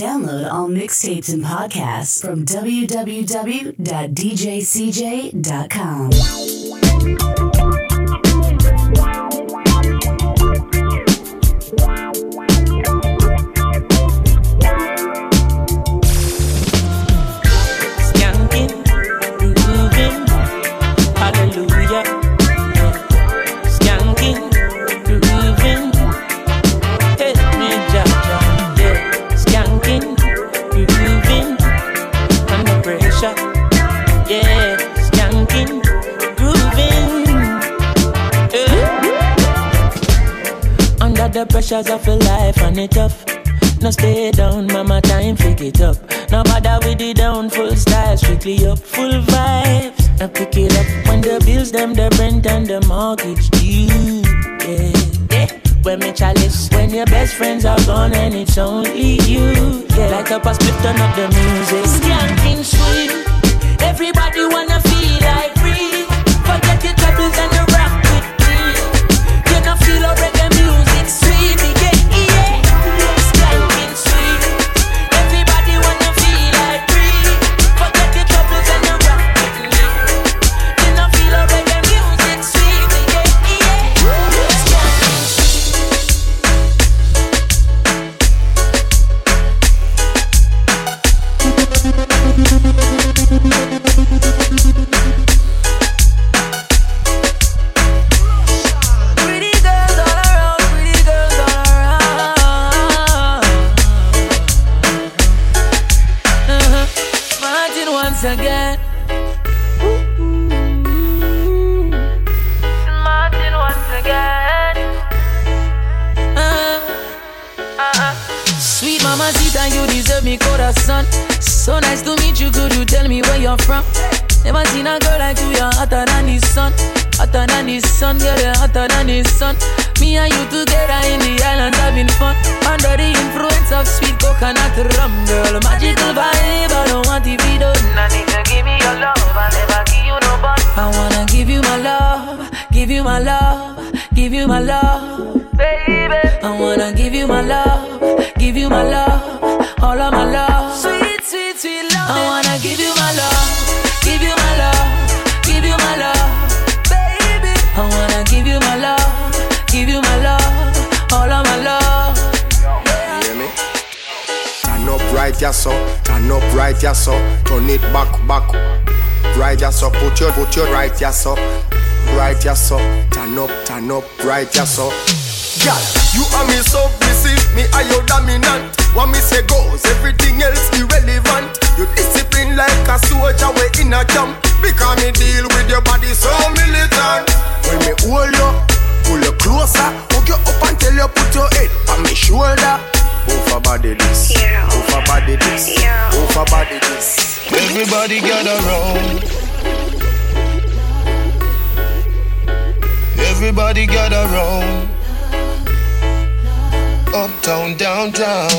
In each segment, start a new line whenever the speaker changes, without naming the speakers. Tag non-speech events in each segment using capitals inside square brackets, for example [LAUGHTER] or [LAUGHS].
Download all mixtapes and podcasts from
www.djcjay.com. the pressures of a life and it tough. No stay down, mama, time pick it up. No bother with the down, full style, strictly up, full vibes. I pick it up when the bills, them, the rent and the mortgage due. Yeah, yeah. When me chalice, when your best friends are gone and it's only you. Yeah, like up a split, turn up the music. Skanking sweet, everybody wanna feel like Sweet mama, you deserve me corazón. So nice to meet you. Could you tell me where you're from? Never seen a girl like you. You're hotter than the sun. Hotter than the sun, girl. You're hotter than the sun. Me and you together in the island having fun. Under the influence of sweet coconut rum, girl. Magical vibe. I don't want to be done. I need to give me your love. I never give you no bun. I wanna give you my love. Give you my love. Give you my love. Baby. I wanna give you my love. Give you my love. All of my love. Sweet, sweet, sweet love. I wanna give you my love. Give you my love. Give you my love. Baby. I wanna give you my love. Give you my love. All of my love.
You hear me? Turn up right, yeah, so. Turn up right, yeah, so. Turn it back, back. Right, yeah, so. Put your, put your right, yeah, so. Right, yeah, so. Turn up, turn up, right, yeah, so. Girl, you are me submissive, me are your dominant. What me say goes, everything else irrelevant. You discipline like a soldier way in a camp. Because me deal with your body so militant. When me hold you, pull you closer, hook you up until you put your head on me shoulder. Over body this, over body this, over body this.
Everybody gather round. Everybody gather round. Uptown, downtown. [LAUGHS]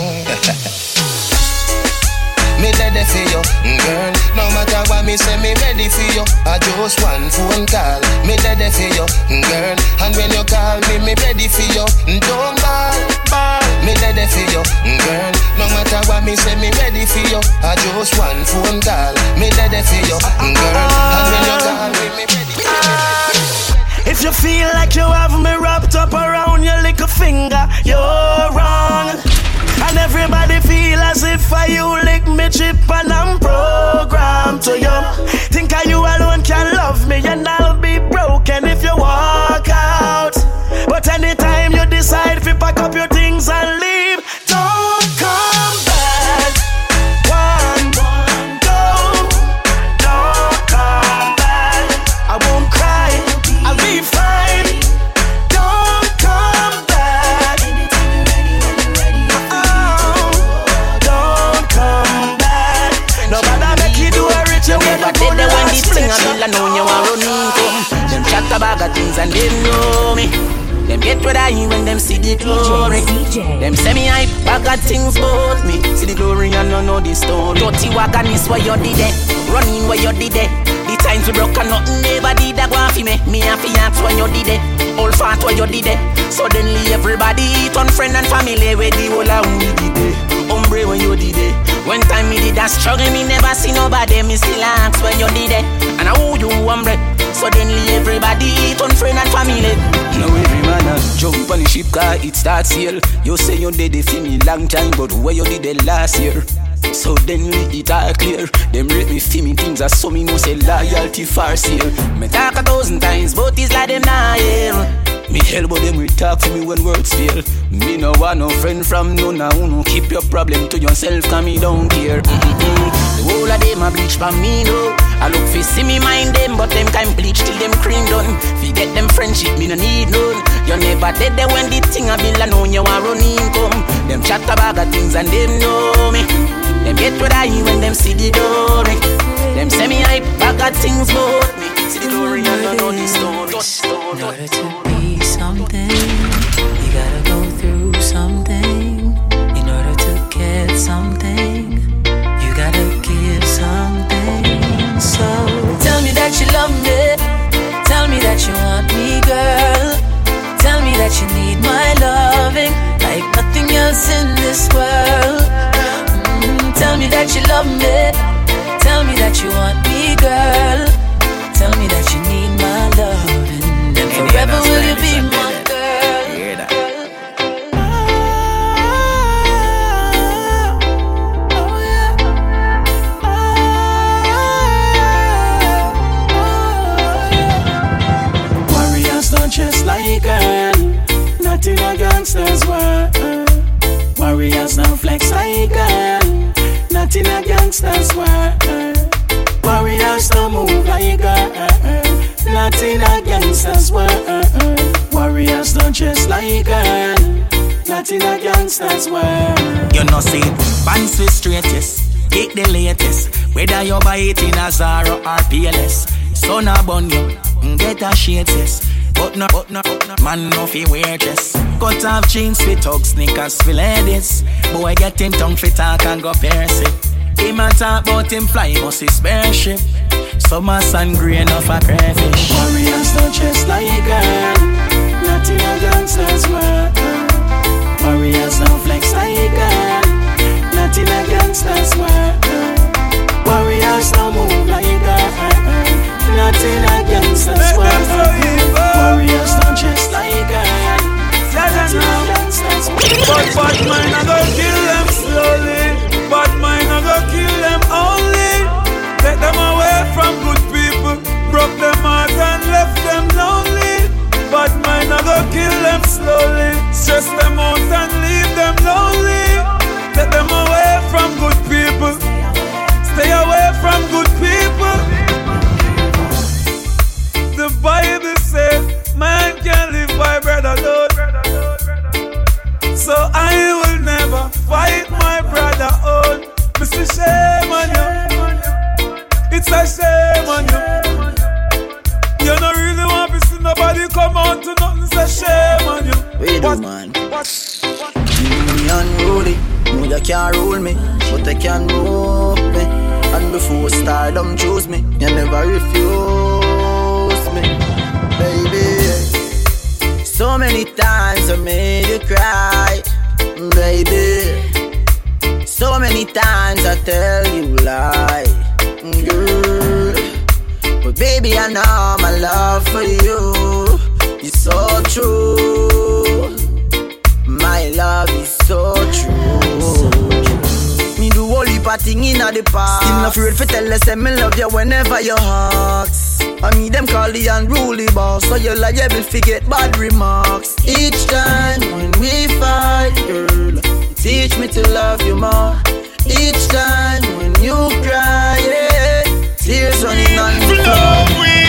me ready for you, girl. No matter what me say, me ready for you. I just one phone call. Me ready for you, girl. And when you call me, me ready for you. Don't ball, ball. Me ready for you, girl. No matter what me say, me ready for you. I just one phone call. Me ready for you, girl.
Did it. The times we broke and nothing never did that go for me. Me and fiance when you did it. All fat where you did it. Suddenly everybody turn friend and family where the whole of we did it.
Way when you did it. One time me did that struggle, me never see nobody. Me still ask when you did it. And I who you umbre. Suddenly everybody turn friend and family. Now every man a jump on the ship car, it starts here. You say you did it for me long time, but where you did it last year? So then we it all clear. Them rate me for me things as so me know say loyalty far sale. Me talk a thousand times, but it's like them not here. Me but them we talk to me when words fail. Me no want no friend from no now no keep your problem to yourself cause me don't care. Mm-mm-mm. The whole of them a bleach for me no. I look fi see me mind them but them can bleach till them cream done. Fi get them friendship me no need none. You never dead there when the thing a bill and know you want run income. Them chat about the things and them know me. Get what I when them see the glory. Them say me hype, I got things about me. See the glory and the stone.
In order to be something, you gotta go through something. In order to get something, you gotta give something. So tell me that you love me. Tell me that you want me, girl. Tell me that you need my loving like nothing else in this world. Tell me that you love me. Tell me that you want me, girl. Tell me that you need my love. And forever will you be my
Uh, uh, uh. Nothing a gangsters world. Warriors don't move like girl. Nothing a gangsters world. Warriors don't chase like girl. Nothing a gangsters world.
You know see pants with straightest Get the latest Whether you buy it in a Zara or PLS Son a bun you Get a shades yes but no, but no, but no, man no fi wear dress Cut off jeans fit tug sneakers fi ladies Boy get him tongue fi talk and go pierce it Him a talk about him fly must his spaceship Summer sun grain of a crayfish
Warriors don't chase like girl. Nothing a gangsters world. Warriors don't flex like girl. Nothing a gangsters world. Warriors don't move like girl. Nothing a gangsters world. Warriors don't chase like girl. Nothing a gangsters.
But bad mind I go kill them slowly. Bad mind I go kill them only. Take them away from good people. Broke them heart and left them lonely. Bad mind I go kill them slowly. Stress them out and leave them lonely. Take them away from good people.
Can't rule me, but they can move me. And before stardom choose me, you never refuse me, baby. So many times I made you cry, baby. So many times I tell you lie, girl. But baby, I know my love for you is so true. My love is do all heap of thing inna the past. Still not afraid to tell you say me love you whenever you ask. I me them call the unruly boss, so you liable to get bad remarks. Each time when we fight, girl, teach me to love you more. Each time when you cry, yeah, tears running on the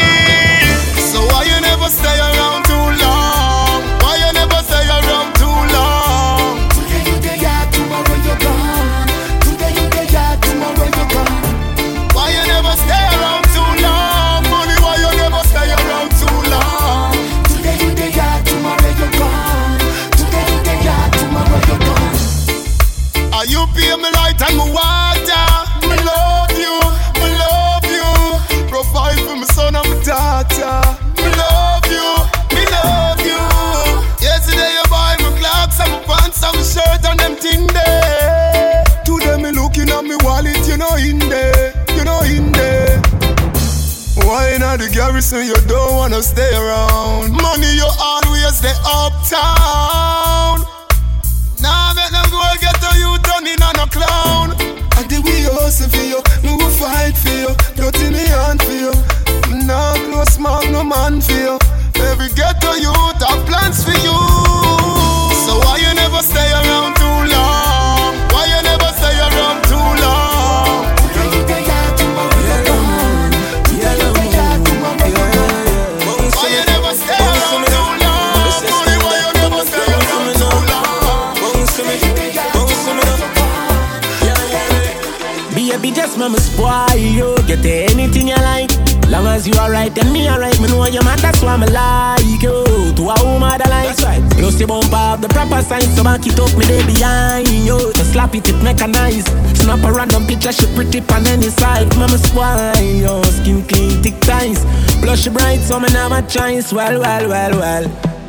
sign, so back it up me day behind you. To slap it, it make a nice. Snap a random picture, she pretty on any side. Mama spoil yo. Skin clean, thick ties. Plus she bright, so me never choice. Well, well, well, well.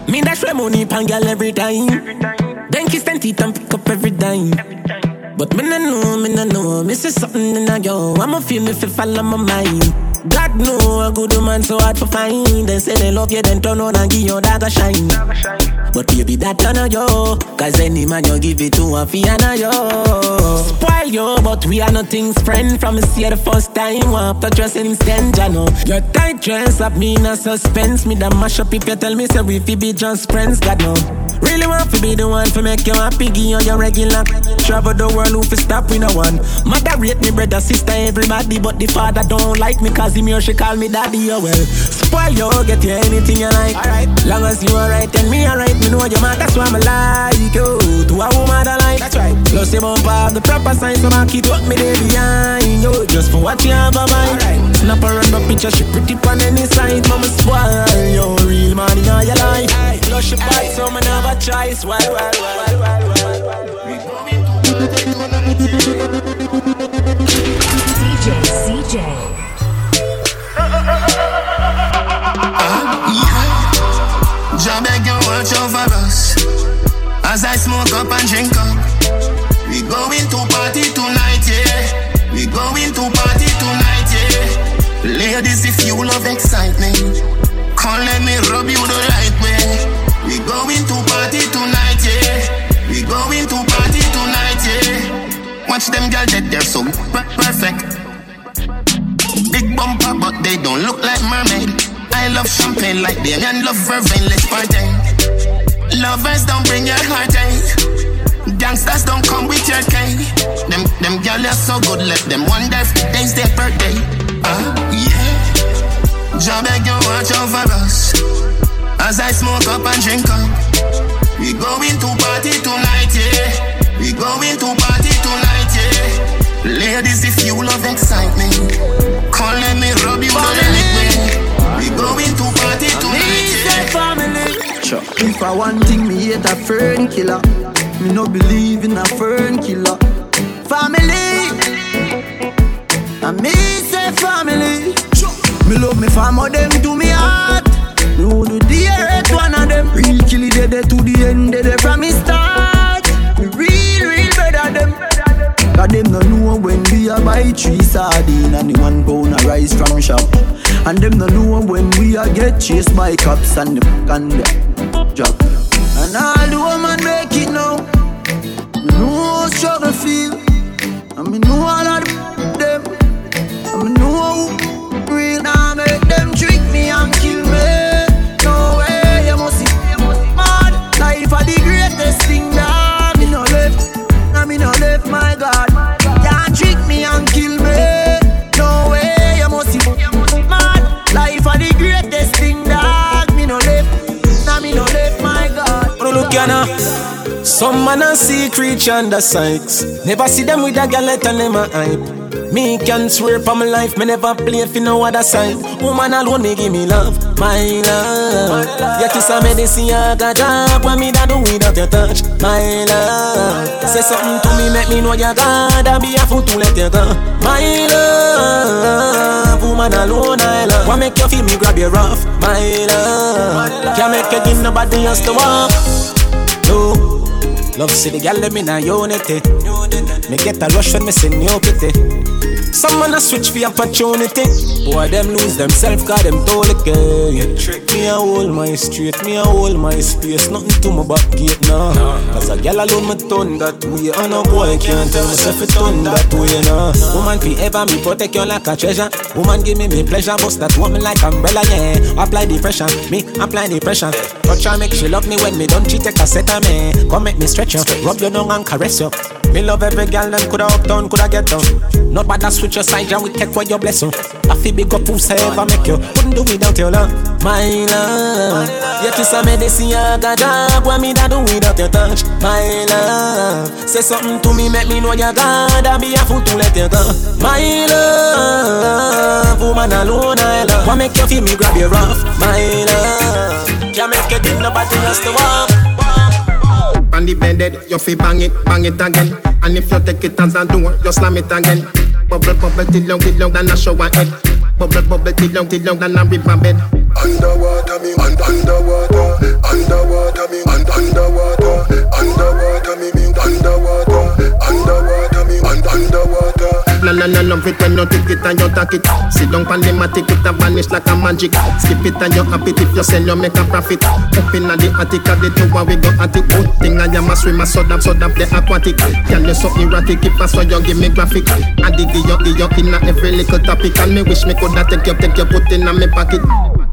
Me dash my money pan girl every time. Then kiss and teeth and pick up every dime. But me no know, me no know, me see something in a yo. I'ma feel me fi follow my mind. God know a good woman so hard to find. They say they love you, then turn on and give your dagger shine. But baby, that turn on yo. Cause any man you give it to a fiana yo. Spoil yo, but we are nothing's friend. From see the first time, want to trust instant, ya know. Your tight dress up me in a suspense. Me that mash up if you tell me say we fi be just friends, God know. Really want to be the one to make you happy, give you your regular. Travel the world, who fi stop we no one. Mother rate me, brother, sister, everybody, but the father don't like me, cause him here she call me daddy, oh well. Spoil you, get you anything you like. Alright. Long as you alright, and me alright, me know your man, that's why me like you. To a woman that like. That's right. Plus you bump up the proper sign, so I keep up me there behind you. Just for what you have a mind. Alright. Snap a random picture, she pretty on any side, mama spoil you. Real man in all your life. Plus she bite, so me never choice. Well, well, well, well, well, well,
DJ, CJay.
Jah watch over us As I smoke up and drink up. We going to party tonight, yeah. We going to party tonight, yeah. Ladies, if you love excitement Come let me rub you the right way. We going to party tonight, yeah. We going to party tonight, yeah. Watch them girls, that they're so perfect. Big bumper, but they don't look like mermaid. I love champagne like Damien love vervain. Let's party. Lovers don't bring your heartache. Gangsters don't come with your cake. Them them girls are so good, let them wonder if today's their birthday. Ah yeah. Jah beg you watch over us as I smoke up and drink up. We going to party tonight, yeah. We going to party tonight, yeah. Ladies, if you love excitement, let me rub you the
Sure. If I one thing, me hate a fern killer. Me no believe in a fern killer. Family, I me say family. Me love me family, them to me heart. Me who do the hate one of them. Real kill it dead to the end, dead from me start. Me real, real better them. Cause them no know when we a buy three sardine and the one pound a rice from shop. And them no know when we a get chased by cops and the f- and the. And all the woman make it now. Me know how struggle feel. And me know all of the- God. Now.
Some man a see creature under sights. Never see them with a galette and them a hype. Me can swear for my life, me never play for no other side. Woman alone me give me love, my love. Your kiss a medicine, I got job. What me da do without your touch, my love. Say something to me, make me know you gotta be a fool to let you go, my love. Woman alone, I love. What make you feel me grab you rough, my love. Can't make you give nobody else to walk. No, Love city gal them in a unity. Me get a rush when me see new pity. Some man a switch for opportunity. Boy, them lose themselves, cause them told again. Me a hold my street, me a hold my space. Nothing to my back gate now. Cause a gal alone me turn that way. And a boy can't tell myself it turn that way now. Woman fi ever me protect you like a treasure. Woman give me me pleasure, bust that woman like umbrella, yeah. Apply the pressure, me apply the pressure. Touch her, make she love me when me don't cheat, take a set of me. Come make me stretch you, rub your tongue and caress you. Me love every girl, them coulda up down, coulda get down. Not bad, that switch your side, and we take away your blessing. I feel big up who's ever make you. Couldn't do without your love, my love. Uh, your kiss a medicine, I got dog. What me da do without your touch, my love. Uh, say something to me, make me know you're God. I be a fool to let you go, my love. Uh, woman alone, I love. What make you feel me grab your rough, my love. Can't make you give nobody else to walk.
On the bed, you fi bang it, bang it again. And if you take it as a door, you slam it again. Bubble, bubble, till long, till long, than a shower head. Bubble, bubble, till long, till long, than a river bed.
Underwater me, un- underwater, underwater me, un- underwater, underwater me, me, underwater, underwater me, un- underwater.
La love it when you take it and you take it. Sit down pan the matic, it a vanish like a magic. Skip it and you happy if you sell, you make a profit. Up in the attic, at the tower we go at it. Good thing I am a swimmer, so that so that the aquatic. Girl you so erratic, if I saw you give me graphic. I dig you, you, you in every little topic, and me wish me coulda take you, take you, put in a me pocket.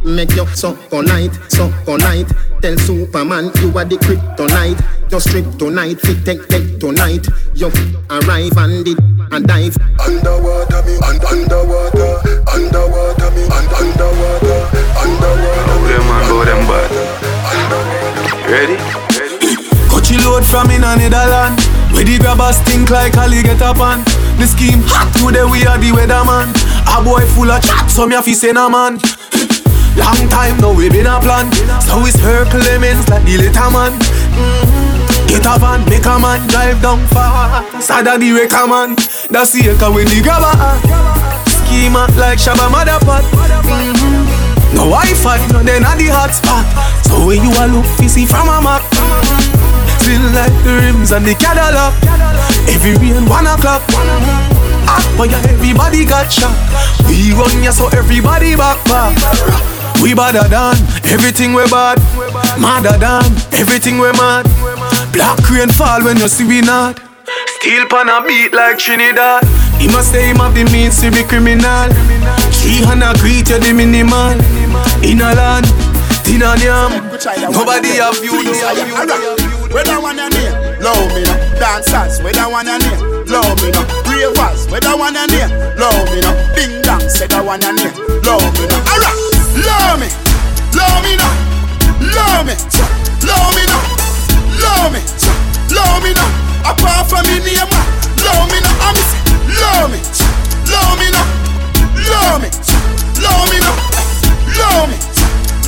Make you so polite, so polite. Tell Superman you are the kryptonite. Just strip tonight, fit take take tonight. You arrive and it and dive.
Underwater me, un- underwater, underwater me, un- underwater, underwater.
Oh, them man, go them bad. Ready?
Coachy load from in a Netherland Where the grabbers stink like Ali get up on The scheme hot today we are the weatherman A boy full of chat so me a fi say nah man Long time now we been a plan. So it's her Clemens like the little man. Mhm. Get a van, make a man drive down far Sada the wrecker man That's the echo when the grabber. Schema like Shabba Motherpot mm-hmm. No Wi-Fi, no then at the hotspot So when you a look, you see from a map. Still like the rims and the Cadillac. Every rain one o'clock. Hot but yeah, everybody got shot. We run ya so everybody back back We badder than everything we bad Madder than everything we mad Black rain fall when you see we not Steel pan a beat like Trinidad He must say him have the means to be criminal Three hundred greet you the minimal In a land, tin and yam Nobody have you,
that one your name? Love me no. Dancers, where that one your name? Love me no. Ravers, where that one your name? Love me no. Ding dong, say that one your name? Love me no. Alright, love me, love me no, love me, love me no, love me, love me no. Apart from me name, ah, love me no. I'm love me, love me no, love me, love me no, love me,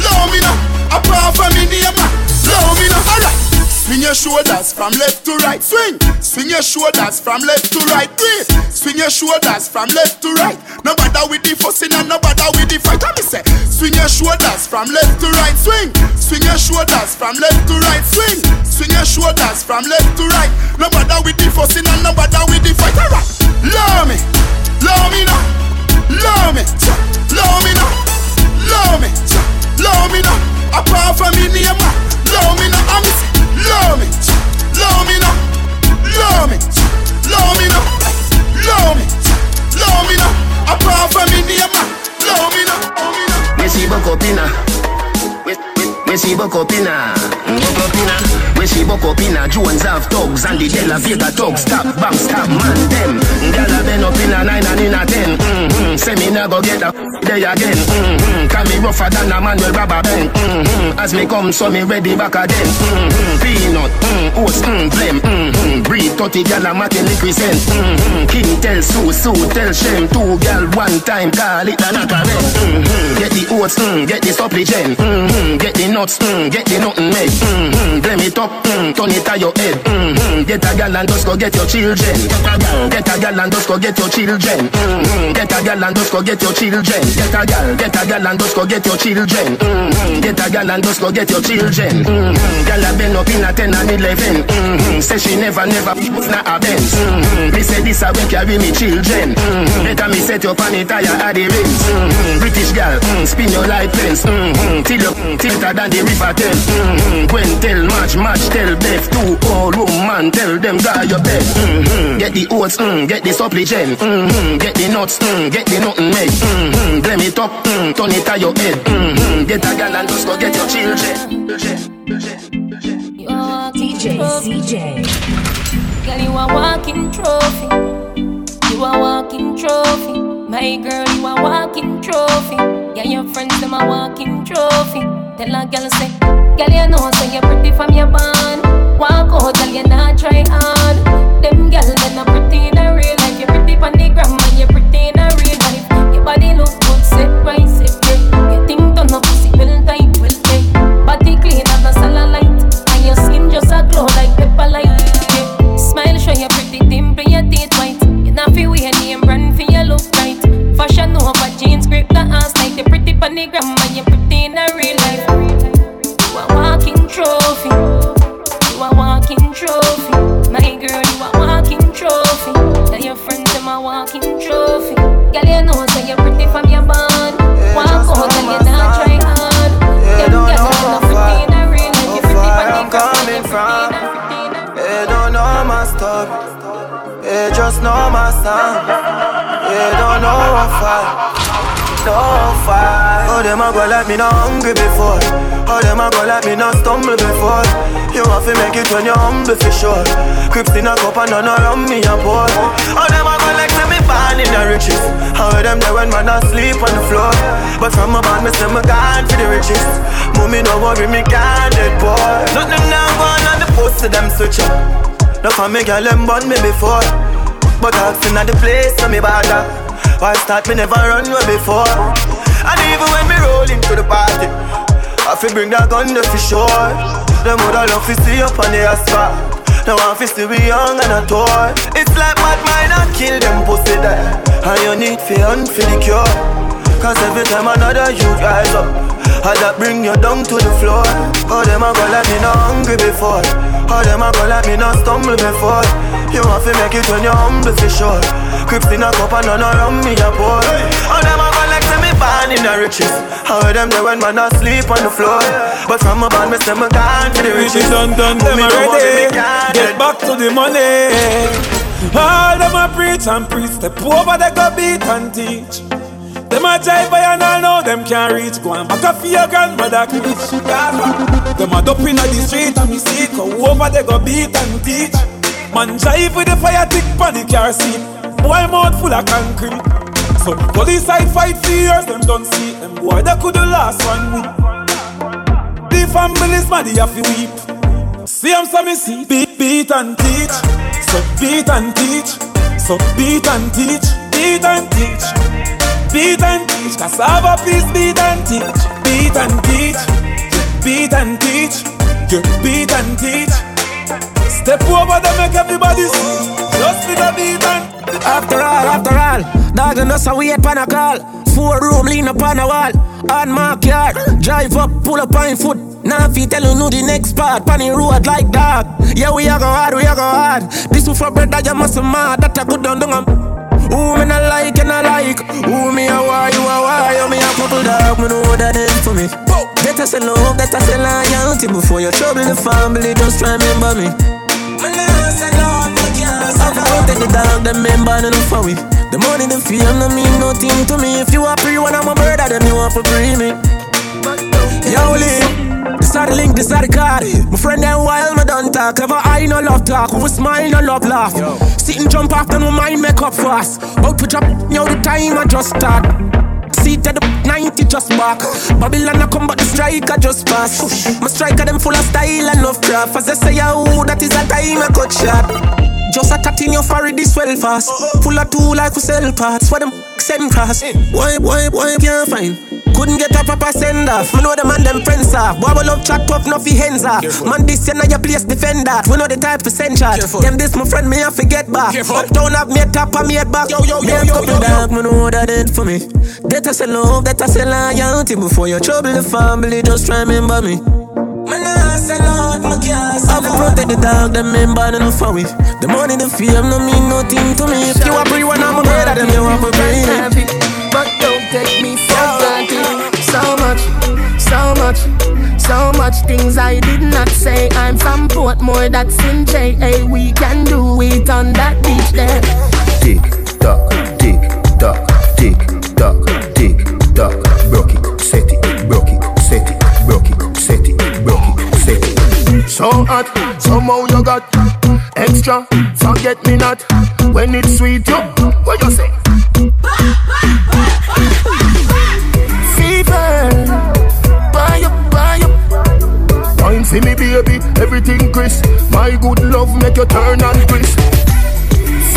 love me no. Apart from me name, ah, love me no. Alright. Swing your shoulders from left to right. Swing. Swing your shoulders from left to right. Breathe. Swing your shoulders from left to right. No bother with the fussing and no bother with the fight. Me say. Swing your shoulders from left to right. Swing. Swing your shoulders from left to right. Swing. Swing your shoulders from left to right. No bother with the fussing and no bother with the fight. Alright. Love me. Love me now. Love me. Love me now. Love me. Love me now. Apart from me name. Love me now. I'm. Love me, love me now, love me, love me now, love me, love me now. Apart from me name, ah, love me now, love me now.
Up up inna. Buck up see buck up. Jones have thugs and the De La Vega thugs. Stop, bang, stop, man, them. Gyal a been up inna nine and inna ten. Mm-hmm. Say me nah go get a day again. Mm-hmm. Can me rougher than a man with rubber band. Mm-hmm. As me come, so me ready back again. Mm-hmm. Peanut, mm, oats, mm, blem, mm-hmm. Breathe 30 gal a matin represent. Mm-hmm. King tell Sue, Sue tell Shem. Two gal one time call it a knock a mm-hmm. Get the oats, mm, get the supplement. Mm-hmm. Get the nuts, mm, get the nothing made. Mm-hmm. Blame it up, mm, turn it to your head. Mm-hmm. Get a gal and just go get your children. Get a gal and just go get your children. Mm-hmm. Get a gal and just go get your children. Get a gal, get a gal and just go get your children. Mm-hmm. Get a gal and just go get your children. Mm-hmm. Gal a been up in a 10 and 11. Mm-hmm. Say she never, never not a Benz. Mm-hmm. Me say this a when carry me children. Mm-hmm. Better me set your pan tire at the rims. Mm-hmm. British gal, mm, spin your light fence. Mm-hmm. Till you mm, tilter than the river tell. Mm-hmm. Gwen tell match, match tell Beth. Two old woman tell them guy your bed. Mm-hmm. Get the oats, mm, get the supplement. Mm-hmm. Get the nuts, mm, get the nothing made. Mm-hmm. Blame it up, mm, turn it to your head. Mm-hmm. Get a gal and just go get your children.
DJ CJay.
Girl, you a walking trophy. You a walking trophy. My girl, you a walking trophy. Yeah, your friends them a walking trophy. Tell a girl say, girl you know say you're pretty from your band. Walk out, girl you not try hard. Them girl they not the ass tight. You pretty pon the gram and you pretty in a real life. You a walking trophy. You a walking trophy. My girl, you a walking trophy. Tell your friends them a walking trophy. Girl, you know say you're pretty from your band. Walk out and you not try hard. Them girls them not pretty in a real life. You pretty pon
I'm coming from. They don't know my story. They just know my song. They don't know how far. No fight. Oh, them a go like me not hungry before. Oh, them a go like me not stumble before. You have to make it when you're humble for sure. Crips in a cup and none around me a pour. Oh, them a go like me born in the riches. How them there when man asleep on the floor. But from a band, me say me gone for the riches. Mommy no worry, me can't dead boy. Nothing now going on the post, them switch up. No for me girl, them born me before. But asking at the place, so me bother. Why start me never run way before? And even when me roll into the party, I feel bring that gun there for sure. Them woulda love to see up on the asphalt. Now I feel still be young and a toy. It's like mad mind and kill them pussy there. And you need for and for the cure. Cause every time another you rise up, I that bring you down to the floor. Oh, them a go like me not hungry before. Oh, them a go like me not stumble before. You have to make it when you're humble for sure. Crips in a cup and none around me a pour. Oh, them a say me born in the riches. How them there when man asleep on the floor. But from a band, me say me gone to the riches.
done, done, them
don't
already.
me
Get back to the money. All them a preach and preach. Step over, they go beat and teach. Them a jive by and all know them can't reach. Go and back up for your grandmother preach. Them a dope in the street and me see go over, they go beat and teach. Man jive with the fire tick on the car seat. Boy mouth full of concrete. So police side fight for years, them don't see them. Boy they could the last one week. The family's mad, they have to weep. See I'm so me see beat, beat and teach. So beat and teach. So beat and teach. Beat and teach. Beat and teach. Cassava please beat and teach. Beat and teach. Beat and teach. You beat and teach. Step over them, make everybody see. Just with a beat and
After all, after all, dog and us a wait pan a call. Four room lean up on a wall. On my yard, drive up, pull up on foot. Now if you tell you know the next part, pan the road like dog. Yeah, we a go hard, we a go hard. This one for bread that you must mad, that a good down down. Um. Who me not like and I like Who me a why, you a why You me a couple dog, me know that them for me us a love, us a loyalty Before you trouble the family, just remember me I've wanted the dog, them member enough for we The money, the feel, no mean nothing to me If you a free when I'm a brother, then you want to free me Yo, Lee, this are the link, this are the card. My friend them while me done talk, clever I no love talk, we smile no love laugh. Sit and jump after no mind make up fast. Out to drop, now the time I just start. Seat at the 90 just back. Babylon I come but the striker just pass. My striker them full of style and of craft. As I say, oh, that is a time I cut shot.
Just a tat in your forehead, this well fast. Oh, oh. Full of two like we sell parts. Where them send cross. Eh. Why, why, why can't find? Couldn't get a proper send off. Me know the man them friends off. Boy, we love chat tough, no fi hands off. Man, this you know your place defend that. We know the type to send shot. Them this my friend, me have to get back. Uptown have me a top and me a back. Yo, yo, yo, yo, yo, dog, me know that it for me. That I say love, that I say loyalty. Before your trouble the family, just remember me. Man, I say Lord, my can't I protect the dog, them men bad enough for we. The money, the fame, no mean nothing to me. If you a free one, I'm a brother, then you a free
happy, but don't take me for granted. So much, so much, so much things I did not say. I'm from Portmore, that's in JA. We can do it on that beach there.
Tick tock, tick tock, tick tock, tick
So hot, somehow you got extra. Forget me not when it's sweet. You, what you say? Fever, buy up, buy up. Wine for me, baby, everything crisp. My good love make you turn and crisp.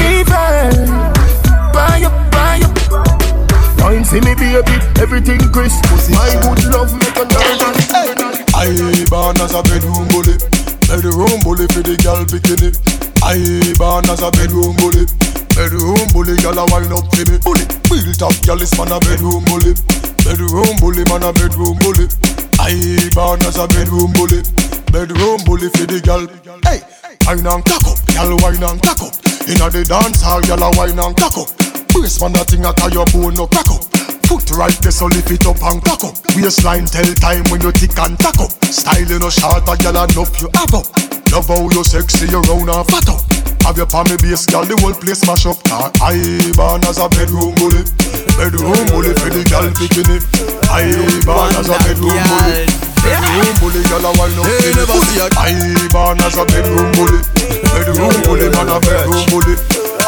Fever, buy up, buy up. Wine for me, baby, everything crisp. My good love make you turn and
I born as a bedroom bully, bedroom bully for the girl bikini. I born as a bedroom bully, bedroom bully, girl a wine up for me. Bully, built up girl is man a bedroom bully, bedroom bully man a bedroom bully. I born as a bedroom bully, bedroom bully for the girl. Hey, wine and cock up, girl wine and cock up. Inna the dance hall, girl a wine and cock up. Brace man a thing a tie your bone no crack up. Foot right there, so lift it up and cock up. Waistline tell time when you tick and tack up. Style in a short, a gyal enough you have up. Love how you sexy, you round and fat up. Have your palmy base, gyal, the whole place mash up. Ah, I born as a bedroom bully, bedroom bully for the gyal bikini. I born as a bedroom bully, bedroom bully, gyal a wind up. See a I born as a bedroom bully, bedroom bully, man a bedroom bully.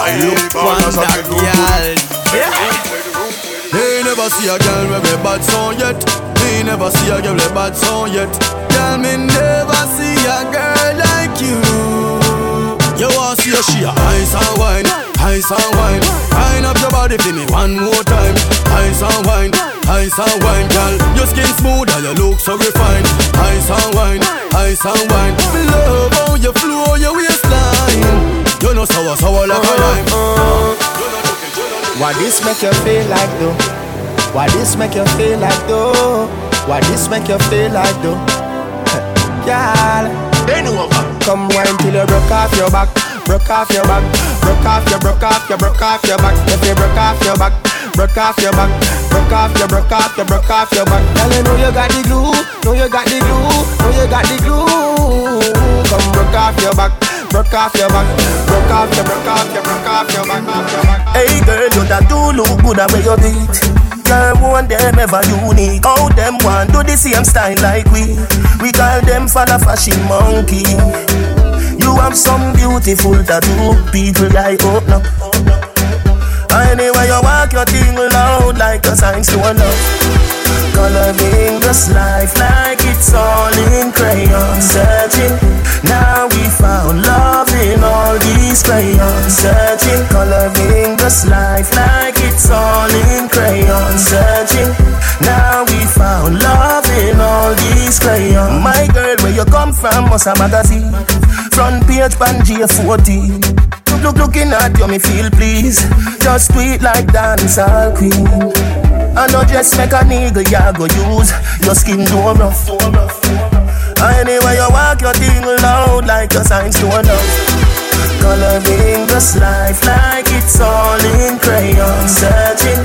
I born as a bedroom bully.
Never see a girl with a bad song yet. Me never see a girl with a bad song yet. Girl, me never see a girl like you. You want see a she a ice and wine, ice and wine. Wine up your body for me one more time. Ice and wine, ice and wine, girl. Your skin smooth and your look so refined. Ice and wine, ice and wine. Me love how you flow your waistline. You know sour, sour like a lime.
Why this make you feel like though? Why this make you feel like though? Why this make you feel like though? Girl, bend over. Come wine till you broke off your back, broke off your back, broke off your, broke off your, broke off your back. If you broke off your back, broke off your back, broke off your, broke off your, broke off your back. Girl, you know you got the glue, know you got the glue, know you got the glue. Come broke off your back, broke off your back, broke off your, broke off your, broke off your back, off your back.
Hey girl, you that do look good at where you beat. Girl, one them ever unique. How them want do the same style like we? We call them for the fashion monkey. You have some beautiful tattoo, people like open up. Anyway, you walk your thing loud like a sign to a love. Coloring this life like it's all in crayon. Searching, now we found love in all these crayons. Searching, coloring this life like it's all in crayon. Searching, now we found love in all these crayons. My girl, where you come from? Must a magazine. Front page, Pangea 14. Look, look, looking at you, me feel please. Just tweet like dancehall queen. I know just make a nigga ya go use your skin do rough. Anyway, you walk your thing loud like your signs a love. Coloring this life like it's all in crayon. Searching,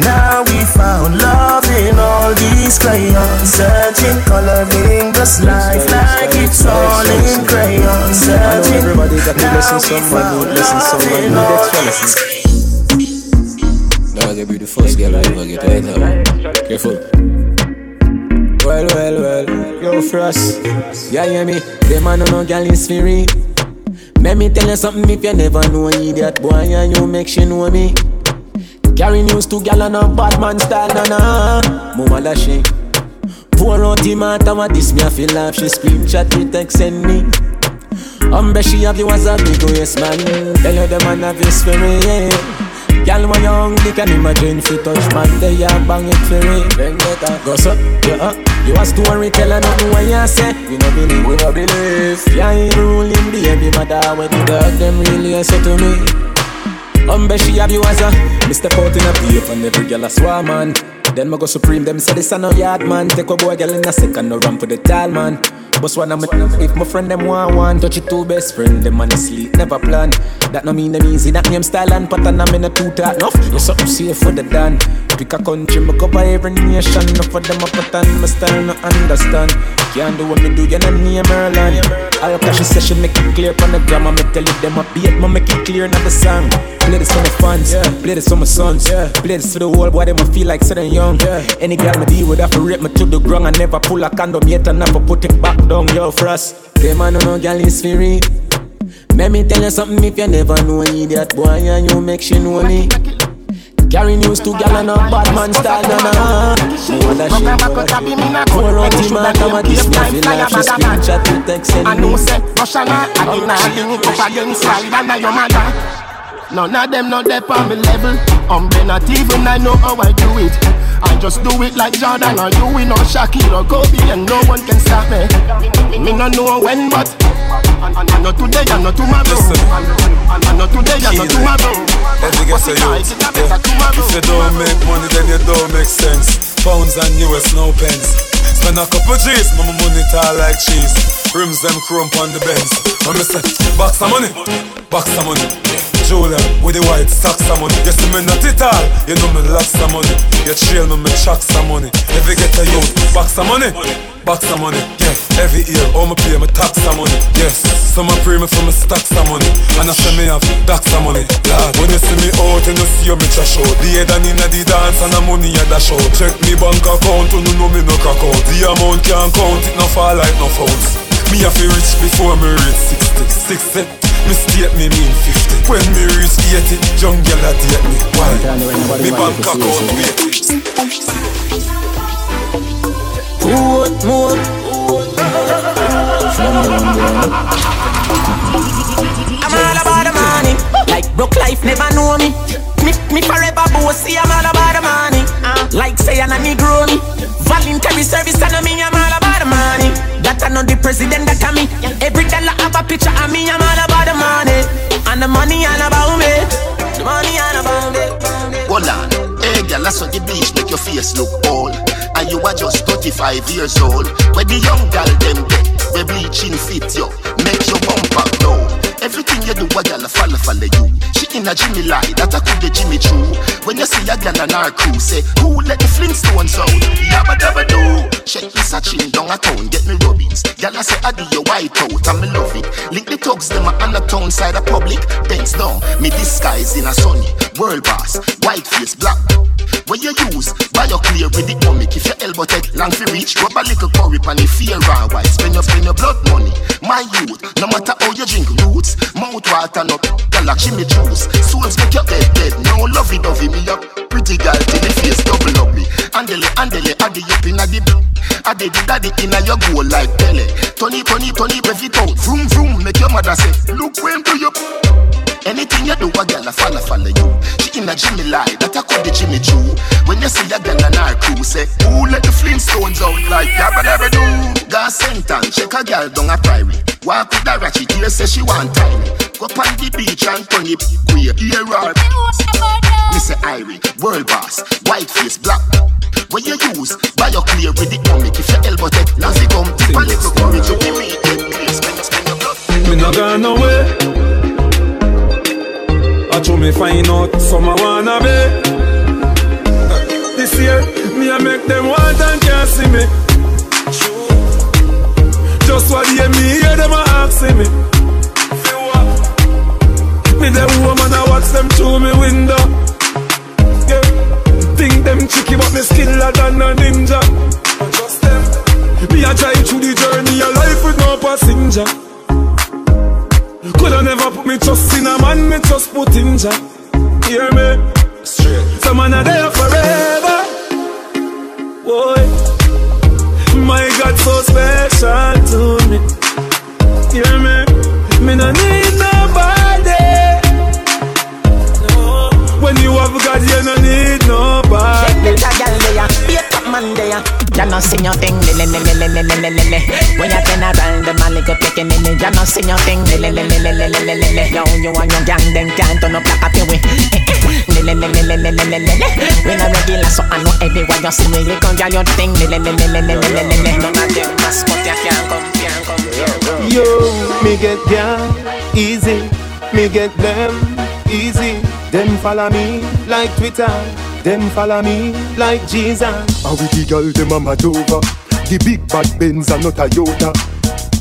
now we found love in all these crayons. Searching, coloring this life like it's all in crayon. Searching,
everybody got to listen someone, need listen someone, need extra Dog, you be the first girl I ever get right now. Careful. Well, well, well, yo, Frost. Yeah, hear me? Them man no girl is free. Let me tell you something if you never know idiot boy and you make she know me. Carry news to gal on a bad man style, na na. Mama la she. Pour out the matter what this me I feel laugh. She scream chat me text send me. Umbe she have you as a big waist man Tell you the man have your spirit yeah. Girl when young they can imagine fi touch man They a bang it for it Then get a go so yeah, uh. You a storyteller nothing when you say. We no believe, we no believe. Yeah ain't ruling baby mother When the dog them really say to me. Umbe she have you as a Mr. Out in a beef and every girl a swarm man. Then me go supreme them say this a no yard man. Take a boy girl in a second no run for the tall man But one of me if my friend them want one Touch it two best friend them honestly never plan That no mean them easy that name style and pattern I'm in a two talk enough You something safe for the done Pick a country me cover every nation Enough for them a pattern my style no understand Can't do what me do you no name Merlin I'll cash she say she make it clear from the grammar Me tell it them a beat me make it clear not the song Play this for my fans, yeah. play this for my sons, yeah. play this for the whole boy, them a feel like sitting young. Yeah. Any girl me deal with, have to rape me to the ground. I never pull a condom yet, and never put it back down, yo, frost. Them I know no girl is free. Let me tell you something if you never know an idiot boy, and you make she know me. Carry news to gal and a bad man style, na na. More that shit, Pour out him out, I'm a this me, I feel like she screenshot to text send
I know say Russian I did not link up against Slide and your mother None of them not there on me level. Um, I'm not even I know how I do it. I just do it like Jordan or you we know Shaquille or Kobe and no one can stop me. Me no know when but I know today I know tomorrow. I know today I know tomorrow.
Every guess a youth yeah. If you don't make money then you don't make sense. Pounds and US no pence. Spend a couple G's, mama money tall like cheese. Rims them chrome on the Benz I'm say, box of money, box of money Julia with the white socks of money You see me not it all, you know me lots of money You trail me, me chuck some money you get a youth, box of money Box of money, yeah Every year, all me pay me tax some money Yes, some a pray me for me stacks of money And I say me have stacks of money Lord, when you see me out you see me trash out The head and inna the dance and the money a dash out Check me bank account, you know me no crack out The amount can't count, it no fall like no phones. Me have to rich before me reach 60 60 me state me mean 50 When me reach 80 Young girl a date me Why? Me bank account wait
Put more. I'm all about the money. Like broke life never know me. Me, me forever bossy. I'm all about the money. Uh, like say I'm a Negro me. Voluntary service and me. I'm all about the money. That I know the president that I me Every dollar have a picture of me. I'm all about the money. And the money all about me. The money all about me.
Hold on, hey girl, I saw the beach make your face look old. And you are just 35 years old. Where the young girl them get, we bleaching fit yo, make your blow. Everything you do, a girl a follow follow you. She in a Jimmy lie, that I could the Jimmy Choo. When you see a girl and her crew, say who let the Flintstones out? Yabba dabba do. Check this a chin down a town, get me rubbings. Girl I say I do your white out, and me love it. Link the thugs them a on the town side of public. Bends down, me disguise in a sunny world boss, white face black. When you use, buy your clear with the comic. If your elbow take long for reach, rub a little curry pan the fear and white. Spend your spend your blood money. My youth, no matter how you drink roots, mouth water no girl like Jimmy juice. Souls make your head dead. No lovey dovey me up. Pretty girl till the face double ugly. Andele, andele, addy up inna the Addy the daddy inna your goal like Pele. Tony, Tony, Tony, rev it out. Vroom, vroom, make your mother say, look when do you. Anything you do, a girl a follow, follow you. She in a Jimmy lie, that I call the Jimmy Choo. When you see a girl and her crew, say, Who let the Flintstones out like Yabba Dabba Do? Gas sentence, check a girl down a prairie. Walk with a ratchet, here say she want tiny. Go on the beach and turn it queer, hear her. Me say Irie, world boss, white face, black. When you use, buy your clear with the comic. If your elbow take, Nazi come, tip a little courage, you give me. Please, spend, your blood.
Me no gone nowhere I told me find out some I wanna be. This year, me I make them want and can't see me. Just what hear me hear them a asking me. Me the woman I watch them through me window. Yeah. Think them tricky but me skiller than a ninja. Just them. Me a drive through the journey of life with no passenger Coulda never put me trust in a man, me trust put in Jah. Hear me? Straight. Some man are there forever. Boy, my God, so special to me. Hear me?
Me no need nobody. No. When you have God, you no need nobody
man there.
You not see your thing, le le le le le le le le le. When you turn around, the man like a picking in it. You no see your thing, le le. lily lily lily. Yo, you and your gang them can't turn up like a pill. Le le le le le le le le le. We not regular, so I know everywhere you see me. You can get your thing, le le le le le le None of them must but you can't come, can't come, can come.
Yo, me get down easy, me get them easy. Them follow me like Twitter them follow me like Jesus.
With the girl dem a mad over. The big bad Benz and not a Toyota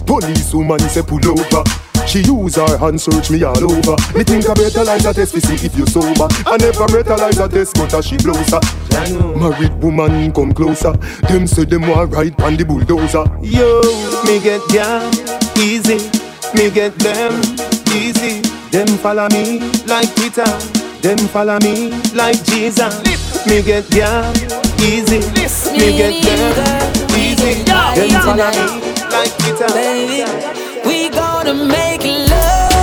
Police woman say pull over. She use her hand search me all over. Me think I better brutalize a test see if you sober. I never brutalize a test but as she blows her. Married woman come closer. Them say them want ride on the bulldozer.
Yo, me get girl easy, me get them easy. Them follow me like Twitter, them follow me like Jesus. Me get girl easy, me get them easy. Them follow me like Twitter.
Baby, we gonna make love.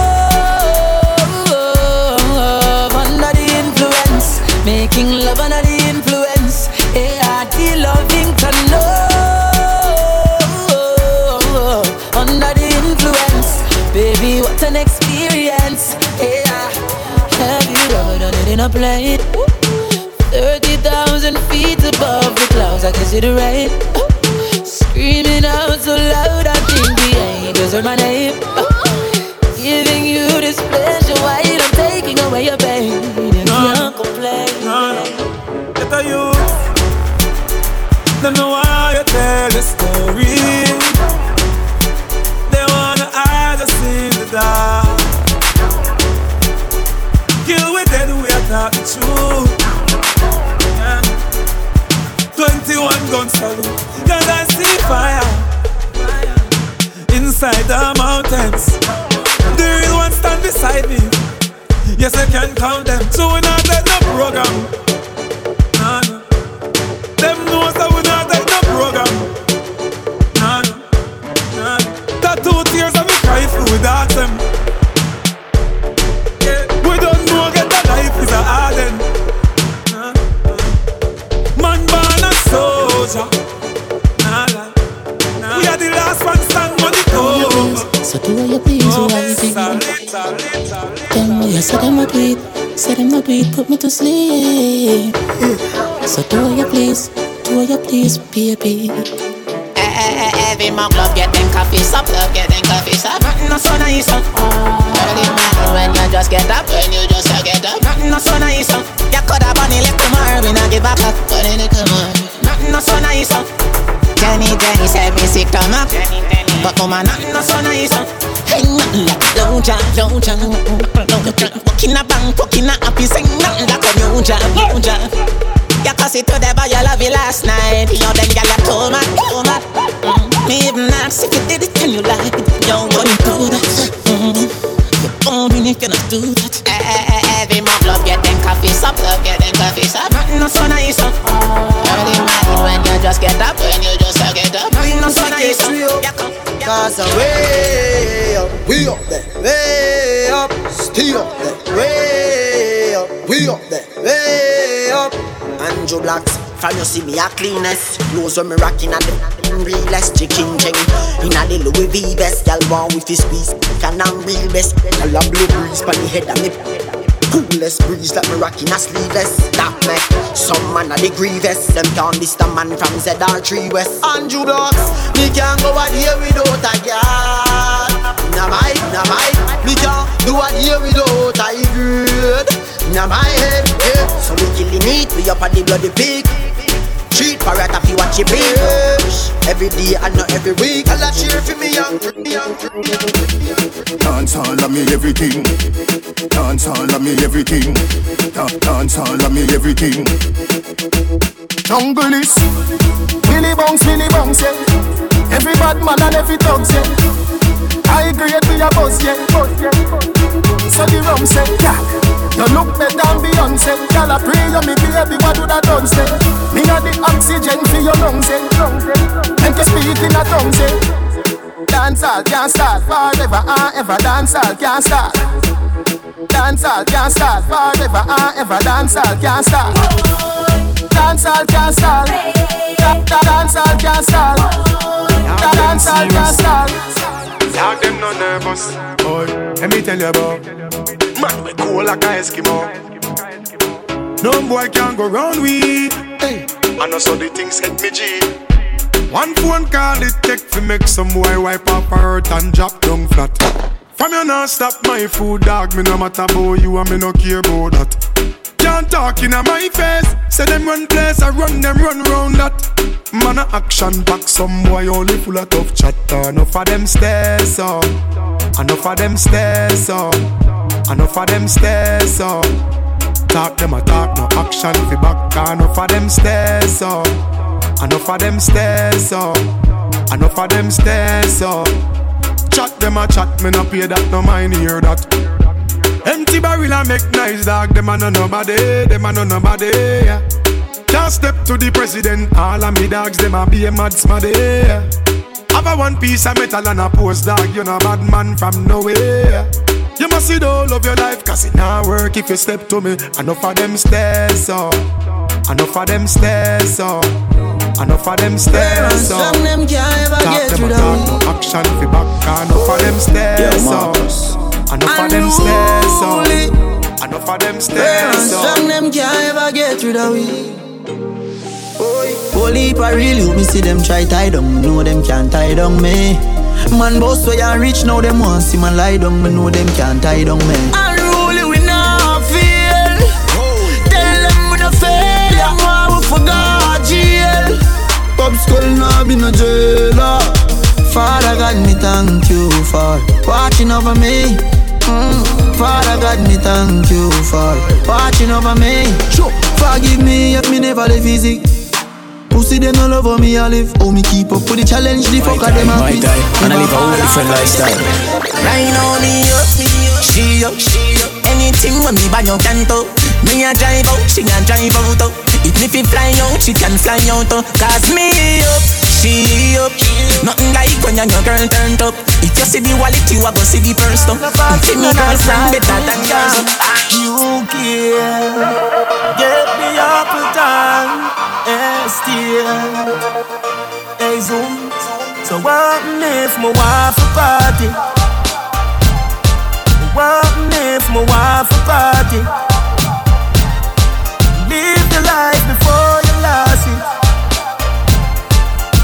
Under the influence, making love under in a plane? Thirty thousand feet above the clouds, I can see the rain. Screaming out so loud, I think the angels heard my name. Giving you this pleasure while I'm taking away your pain. You can't complain.
Get a youth. Them know why you tell the story. They wanna hide us in the dark. Kill with dead, we talk the. Yeah. 21 gun salute. Cause I see fire. Inside the mountains. The real ones stand beside me. Yes, I can count them. So we not let no program. Nah, no. Them know that we not let no program. Nah. Nah. Tattoo tears and we cry through without them. We last one stand on the toe.
So do what you please,
Oh,
wifey.
Salita, Salita.
Tell me, I said them a do it, said them a do it, put me to sleep. So do what you please, do what you please, baby.
Every mug love get them coffee sup, love get them coffee sup. Nothing no so nice, uh. Early morning when you just get up, when you just uh, get up. Nothing no so nice, uh. You coulda bunny left tomorrow, we not give back up. But in the come on, nothing no so nice, uh. Jenny, Jenny said me sick stomach. But come woman, nothing no so nice. Hey, nothing like low jam, low jam, low jam. Walking a bank, walking a happy, sing nothing like a new jam, new jam. You cause it to the boy you love you last night You then you told me, told me mm. Me even ask if you did it and you like it You wouldn't do that mm. You only cannot do that eh, eh, eh, Every mug love get them coffee sup Love get them coffee sup Nothing no so nice uh. Early morning when you just get up When you just uh, get up Nothing no so nice come,
Cause I'm way up, we up there, way up, still up there, way up, we up there, way up. Andrew Blacks, from you see me a cleanest, clothes when me rocking at the realest chicken ching. In a the Louis V best, y'all with his squeeze, can I'm real best. Y'all a blue breeze pon the head of me. Coolest breeze that me rocking a sleeveless. That me Some man a the grievous. Them can't this the man from ZR3 West. Andrew Blacks Me can't go out here without a girl. Nah my, nah my Me can't do out here without a good Nah my head, yeah So we kill it, we up at the bloody pig Treat parrot if you watch it big Every day and not every week I'll cheer for me young,
Dance all of me everything. Dance all of me everything. Dance all of me everything. Jungle is Billy bounce, Billy bounce, yeah. Every bad man and every thugs, yeah. I grade we a buzz, yeah. So the rum say, yeah. You look better than Beyonce. Girl, I pray you me baby, what do that done say? Me a the oxygen for your lungs, yeah. Make you speak in a tongue, say. Dancehall can't start forever and ever. Dancehall can't start. Dancehall can't start forever and ever. Dancehall can't start.
Dance all can't stall. Dance all can't stall. Dance all can't stall.
Dog them no nervous. Boy, let me tell you about. Man, we cool like a Eskimo. No boy can go round with. Hey, I know so the things hit me G. One phone call it take to make some boy wipe up her hurt and drop down flat. From you not stop my food, dog. Me no matter about you and me no care about that. Can't talk in my face. Say them run place, I run them run round that. Man a action back, some boy only full of tough chatter. Enough of them stairs up, enough of them stairs up, enough of them stairs up. Talk them a talk, no action fi back. Enough of them stairs up, enough of them stairs up, enough of them stairs up. Chat them a chat, me no pay that, no mind hear that. Empty barrel and make nice dog, them a no nobody, them a no nobody. Yeah. Can't step to the president, all of me dogs, them a be a mad smaddy. Have a one piece of metal and a post dog, you know bad man from nowhere. You must see the whole of your life, cause it not work if you step to me. Enough of them stairs up, enough of them stairs up. Enough of them stairs oh. up.
Some them can't ever
Talk
get
them
through
a talk, no action fi back. Enough of them stairs up. Enough of them stairs up. Enough of them stairs
Some
up.
them can't ever get through the. Whole heap a real you me see them try tie down, know them can't tie down me. Man boss way and rich now them want see man lie down, me know them can't tie down me. Unruly we not feel. Tell them we no fail, them want we forgot jail. Pop skull now be no jailer. Father God me thank you for watching over me. Mm. Father God me thank you for watching over me. Forgive me if me never live easy. Pussy them no love how me I live. Oh me keep up with the challenge, the fucker them a
My
piss.
time, and I live a whole different lifestyle.
Right now me up, me up, she up, she up. Anything when me buy you can to. Me a drive out, she a drive out. oh. Even if it fly out, she can fly out. oh. Cause me up, she up. Nothing like when your girl turned up. If you see the wallet, you a go see the purse. oh. See me girlfriend better than yours.
You care, get me up a time, still, hey zoom. So what if my wife a party? What if my wife a party? Live the life before you lost it.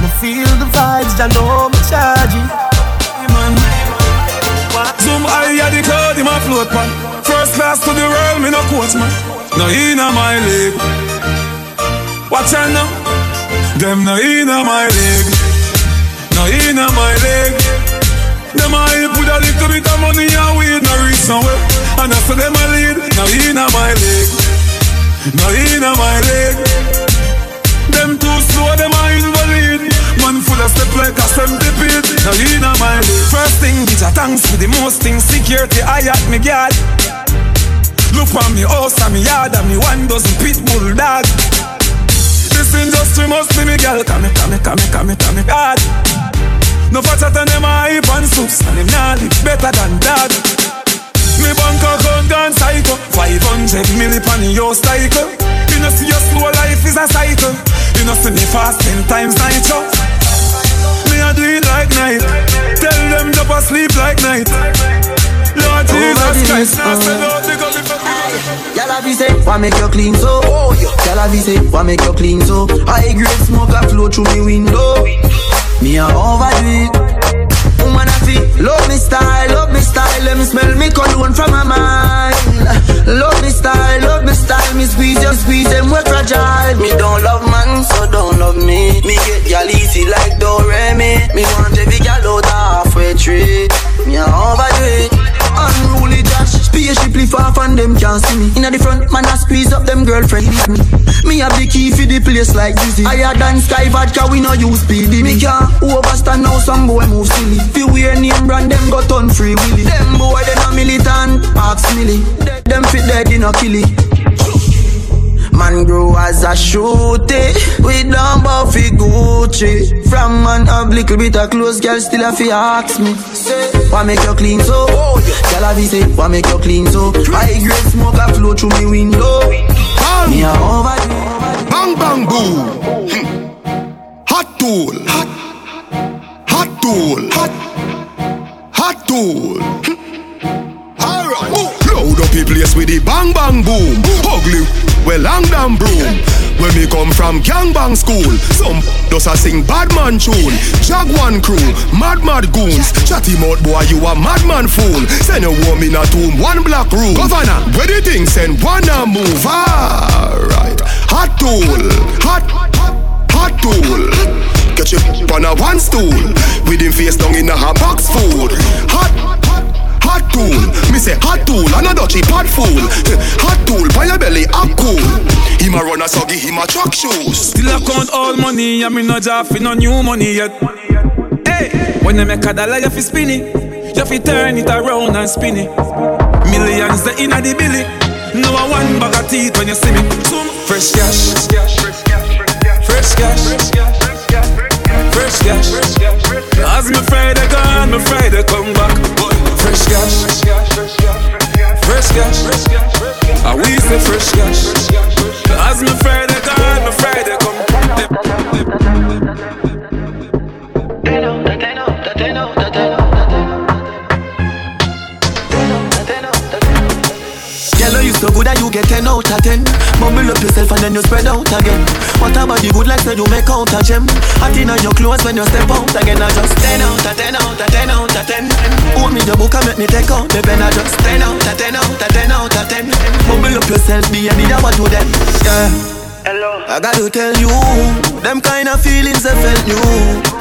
Me feel the vibes, I know me charge it.
Zoom high the cloud in my float pan. First class to the world, me no coach man. No inna my league. Watch out now. Them no inna my league. No inna my league. Them a help with a little bit of money and weed no reach somewhere. And after them a lead, no inna my league. No inna my league. Them too slow, them a invalid. Man full of step like a centipede. Now in a my league. First thing, bitch, a thanks for the most things. Security, I at me guard. Look on me house and me yard and me one dozen pit bull dog. This industry must be me girl. Come me, come me, come me, come me, come me, God. No fatter than them a hype and soups and them nah live better than that. Me bank account gone psycho. 500 milli pan your cycle. You know see your slow life is a cycle. You know see me fast ten times nitro Me a do it like night. Tell them to sleep like night. Lord Jesus Christ Now send
Y'all have say, why make you clean so? Oh, Y'all have say, why make you clean so? High grade smoke a flow through me window. Me a overdo it. Woman a feel, love me style, love me style. Let me smell me cologne from my mind. Love me style, love me style. Me squeeze you, squeeze them we fragile. Me don't love man, so don't love me. Me get y'all easy like Doremi. Me want every gal out halfway tree. Me a overdo it. Unruly Josh, spaceship lift off and them can't see me. Inna the front, man, I squeeze up them girlfriend with me. Me have the key for the place like Dizzy. Higher than Sky Vodka, we no use PD. Me can't overstand now, some boy move silly. Fi wear name brand, them got on free willy. Them boy, them a militant, ask milly. Them fit dead in a killy. Man grow as a shooty. We don't buffy Gucci. From man up little bit of clothes, girl still a fi ask me. Say, Why make you clean so? Oh yeah, Girl a say, why make you clean so? I grade smoke a flow through me window. Bang. Me a over.
Bang bang
boom. Hot tool. Hot. Hot tool. Hot. Hot tool. Alright. Load up the place with the bang bang boom. Ugly well long damn broom. When me come from gangbang school, some does a sing bad man tune. Jaguan crew, mad mad goons. Chatty mouth boy, you a madman fool. Send a woman a tomb, one black room. Governor, where the thing send one a move. Alright, hot tool, hot, hot tool. Catch you on a one stool. With him face down in a hot box food. Hot, hot tool. Me say hot tool, and a dutchy pot fool. [LAUGHS] Hot tool, by your belly up cool. Him a run a soggy, him a truck shoes.
Still I count all money, and me no job no new money yet. Hey, when you make a dollar, you fi spin it. You fi turn it around and spin it. Millions the inna the billy. No a one bag of teeth when you see me. Some fresh cash, fresh cash, fresh cash. Fresh cash. As me Friday gone, me Friday come back. Fresh Fresh cash. I we say fresh cash. As me Friday gone, me Friday come.
So good that you get 10 out of 10 Mumble up yourself and then you spread out again. What about the good like so you make out a gem. Hot in your clothes when you step out again. I just 10 out of 10 out of 10 out of 10 Hold me the book and make me take out the pen. I just 10 out of 10 out of 10 out of 10 Mumble up yourself, be a need what to them? Yeah. Hello. I gotta tell you, them kind of feelings I felt new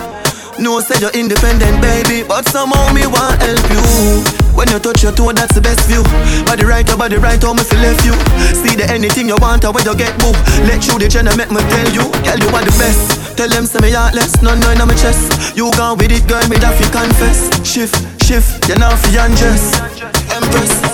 no, say you're independent, baby, but somehow me want help you. When you touch your toe, that's the best view. Body right, your body right, how me feel left you. See the anything you want, or when you get boo. Let you the channel, make me tell you, girl, you are the best. Tell them, say me heartless, no, no, in my chest. You gone with it, girl, me that fi confess. Shift, shift, you now fi undress. Empress.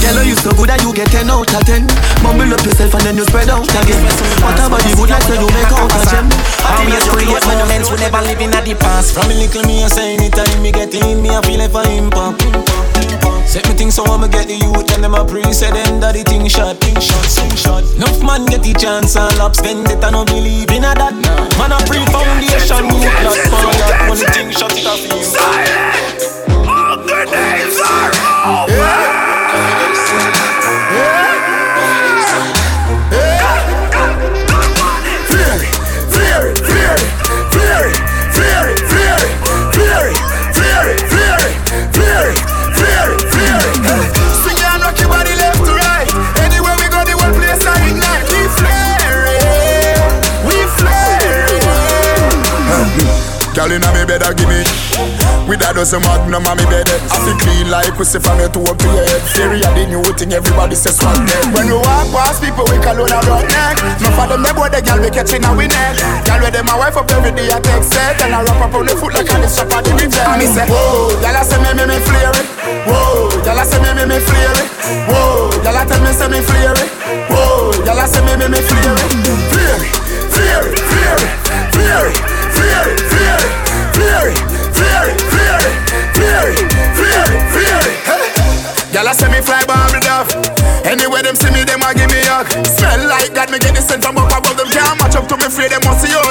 Girl, you so good that you get 10 out of 10 Mumble up yourself and then you spread out again. What about the good like so you make out a gem.
How me create monuments we never live in at the past. From a little me I say anytime me get in me I feel like a impact Set me things so I'ma get the youth and them a pre Say them that the thing shot, thing shot, sing shot. Enough man get the chance and lap spend it I no believe in a that. Man a pre-foundation new platform that the thing shot it off you
Girl inna me bed, give me with a dozen magnum on me bed. I feel clean like pussy from your toe up to your head. Fairy a the new thing, everybody says neck. When we walk past people, we call on rock neck. No for them, they boy the girl we catching a we neck. Girl with them, my wife up every day, I text set. And I wrap up on the foot like I just shop at the reject. And me say, whoa, I say me, me, me flare it. Whoa, I say me, me, me flare it. Whoa, I tell me, say me flare it. Whoa, I say me, me, me flare it. Flare it, flare it, flare it, flare it, flare it, flare it, flare it, flare it. Hey. Y'all a me fly Barbie duff Anywhere them see me, them a give me hug Smell like God, me get the scent from up above them Can't match up to me free, them must see OJ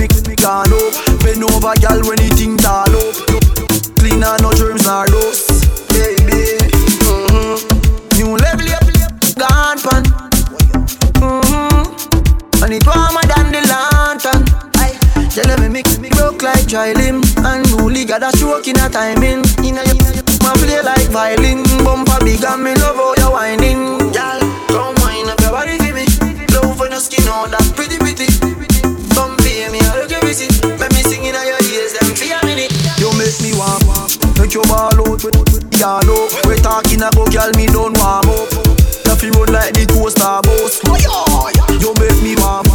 me
can up. Bend over, girl, when the thing tall up. Clean and no germs nor dust, baby. Mm-hmm. New level up, gone pan. Mm-hmm. And it warmer than the lantern. Tell make me broke like limb And newly got a stroke in a timing Inna your, my play like violin Bumper big and me love how you whining Girl, come wine up your body for me Love for your skin, all that pretty pretty Me a look busy Make me sing in your ears, them for a minute. You make me warm Make your ball out. With, y'all up We talking about girl, me don't warm up. You feel run like the coaster boss oh, You make me warm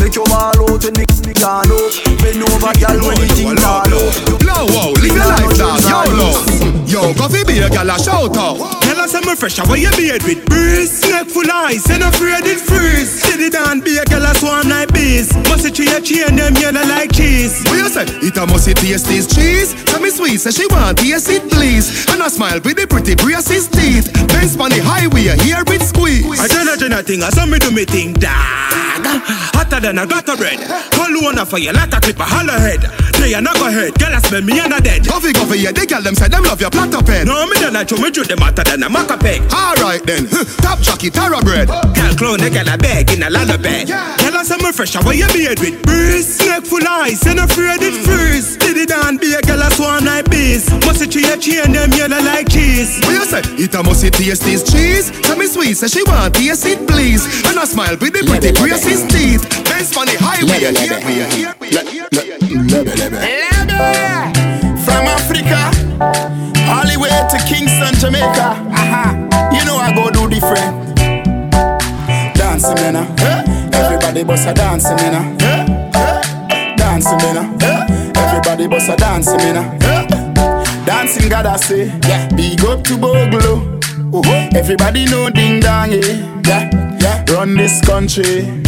Make your ball out when me, me can up Bend over, girl, when the thing tall up
Blow out, live your life down, yo, love Yo, coffee be a gal a shout out. Tell us I'm fresh, how you made with breeze? Neck full ice, and afraid it freeze. Steady down, be a gal a swarm like bees. Must it tree a chain, them yellow like cheese.
What you say? It a must taste this cheese. Tell me sweet, say she want taste it please. And I smile with the pretty braces teeth. Benz on the highway, hear it squeeze.
I tell a general thing, I saw me do me thing, dog. Hotter than a gutter bread Call one for you like a clip, a hollow head. Say you not go head, girl I smell me and a dead.
Coffee, coffee, yeah, they girl them say them love your platter pen.
No, me don't like you, me do them hotter than a maca peg.
Alright then, top jockey, tara bread.
Girl clone, they get a bag in a lullaby. Girl I say me fresh, how you made with breeze. Neck full ice, and afraid it freeze. Did it down, be a girl a swan like bees. Must it tree a chain, them yellow like cheese.
What you say? It a must taste this cheese. Tell me sweet, say she want taste it please. And I smile with the pretty braces teeth. Benz on the highway,
From Africa, Hollywood to Kingston, Jamaica. Uh-huh. You know I go do different. Dancing, man. uh. Everybody bust a dancing, man. uh. Dancing, man. uh. Everybody bust a dancing, man. Dancing, God, I say. Yeah. Big up to Bogle. Uh-huh. Everybody know ding dong, yeah. yeah. Yeah. Run this country.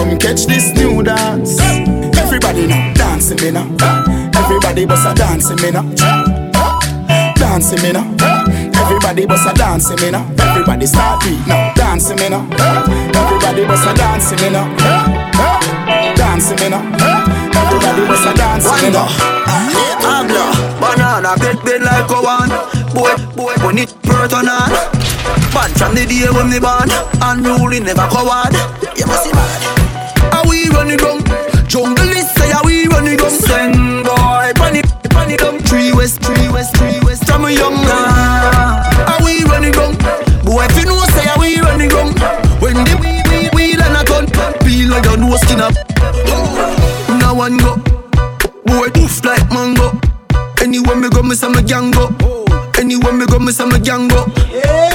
Come catch this new dance. Everybody now dancing me now. Everybody bust a dancing me now. Dancing me now. Everybody bust a dancing me now. Everybody start beat now. Dancing me now. Everybody bust a dancing me now. Dancing me now. Everybody bust a dancing me now.
Habla, banana, bed bed like a one. Boy, boy, when it hurt on. Bad from the day when me born, unruly never coward. You must see mad. We running down? Jungle is say we running down? Send boy, panic, panic down. Three west, three west, three west. From a young man. Are we running down? Boy, if you know say we running down? When the wheel, wheel, wheel and a gun, feel like your nose skin up. Oh. Now one go. Boy, poof like mango. Anywhere me go, me say me gang go. Anywhere me go, me say me gang go. Yeah.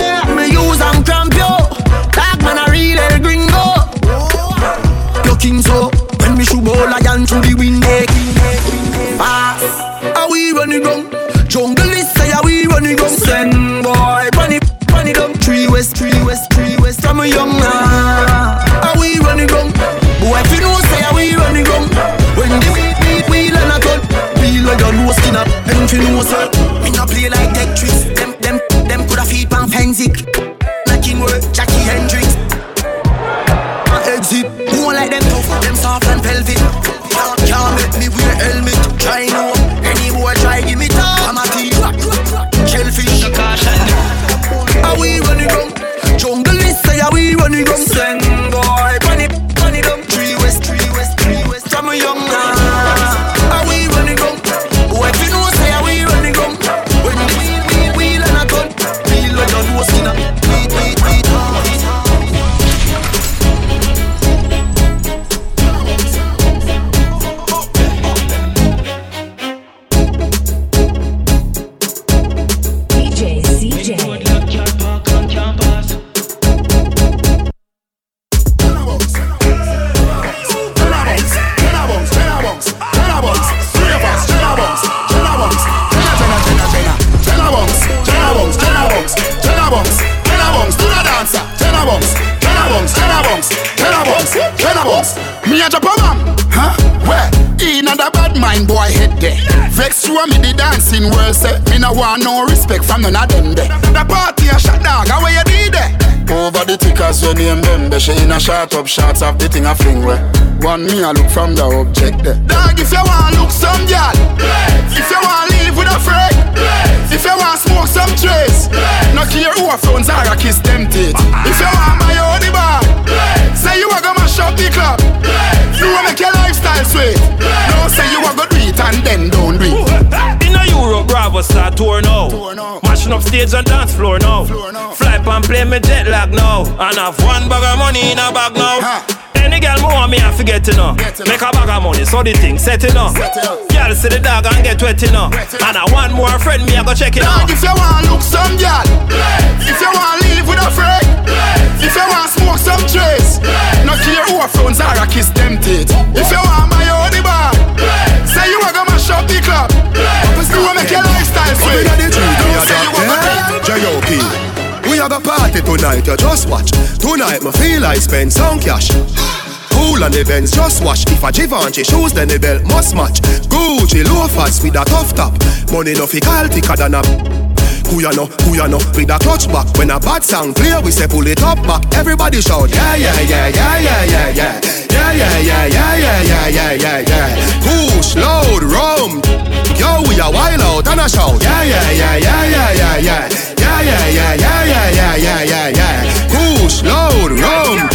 A
look from the object there. Dog, if you want to look some girl, if you want live with a friend, if you want to smoke some trace, no care who a phones are a kiss them teeth. [LAUGHS] If you want my own bar, say you a go mash up the club. You wanna make your lifestyle sweet. No say you a go do it and then don't do it. [LAUGHS]
In a Europe, Bravo start tour now. Mashing up stage and dance floor now. Fly and play me jet lag now. And have one bag of money in a bag now. Any girl more want me, I forget to know. Make a bag of money, so the thing set it up. Girl see the dog and get wet, know. And I want more friend, me I go check it out.
If you want look some girl, if you want live with a friend, if you want smoke some trace, no care who phones are a kiss them teeth. If you want my own bar, say you a go mash up the club. You wanna make your lifestyle sweet. Don't say you a go
J.O.P. We have a party tonight, you just watch. Tonight, me feel I spend some cash. Cool on the Benz, just watch. If a Givenchy shoes, then the belt must match. Gucci loafers with a tough top. Money no fi call thicker than a. Who ya know, who ya know, with a clutch back When a bad sound clear, we say pull it up back Everybody shout, yeah, yeah, yeah, yeah, yeah, yeah, yeah Yeah, yeah, yeah, yeah, yeah, yeah, yeah, yeah, yeah Push, load, rum Yo, we a wild out and a shout Yeah, yeah, yeah, yeah, yeah, yeah, yeah Yeah, yeah, yeah, yeah, yeah, yeah, yeah, yeah, yeah Push, load, rum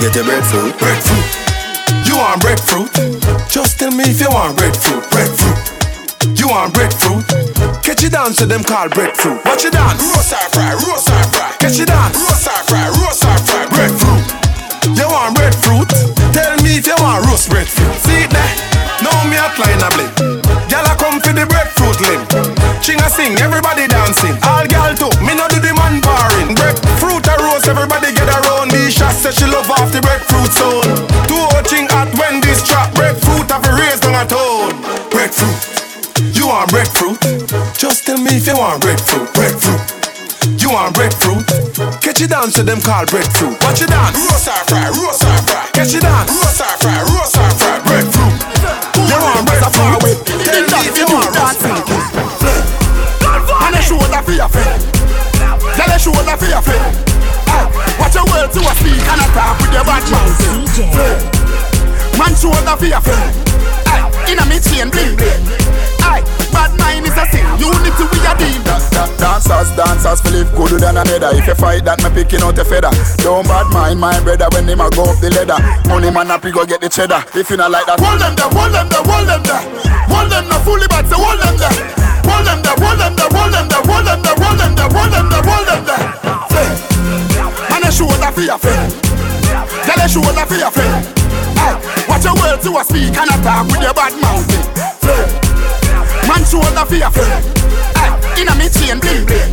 get a breadfruit? Breadfruit. You want breadfruit? Just tell me if you want breadfruit. Breadfruit. You want breadfruit? Catch it dance to them call breadfruit. Watch it dance. Roast or fry, roast or fry. Catch it dance. Roast or fry, roast or fry. Breadfruit. You want breadfruit? Tell me if you want roast breadfruit. See it there? Now me a line a blink. Gyal a come for the breadfruit limb. Ching a sing, everybody dancing. All gyal too, me no do the man barring. Breadfruit a roast, everybody around. Said she love off the breadfruit zone. Two hot ching at when this trap. Breadfruit have a raised on a tone. Breadfruit. You want breadfruit? Just tell me if you want breadfruit. Breadfruit. You want breadfruit? Catch it dance to them call breadfruit. Watch it dance. Roast or fry, roast or fry. Catch it dance. Roast or fry, roast or fry. Breadfruit. You want breadfruit? Tell me if you want breadfruit.
And a shoulder for your friend. Tell a shoulder for your friend. Watch your words to a speak and attack with your bad mouth. Man shoulder for your friend. Aye, In a me chain bling bling. Aye, bad mind is a sin. Unity we a deal. Dancers, dancers, feel live good than another. If you fight that, me picking out a feather. Don't bad mind my brother when him a go up the ladder. Money man happy go get the cheddar. If you not like that, hold them there, hold them there, hold them there. Hold them there, fully but say hold them there. Hold them there, hold them attack with your bad mouth. Man shoulder for your friend. Aye, in a me chain bling bling.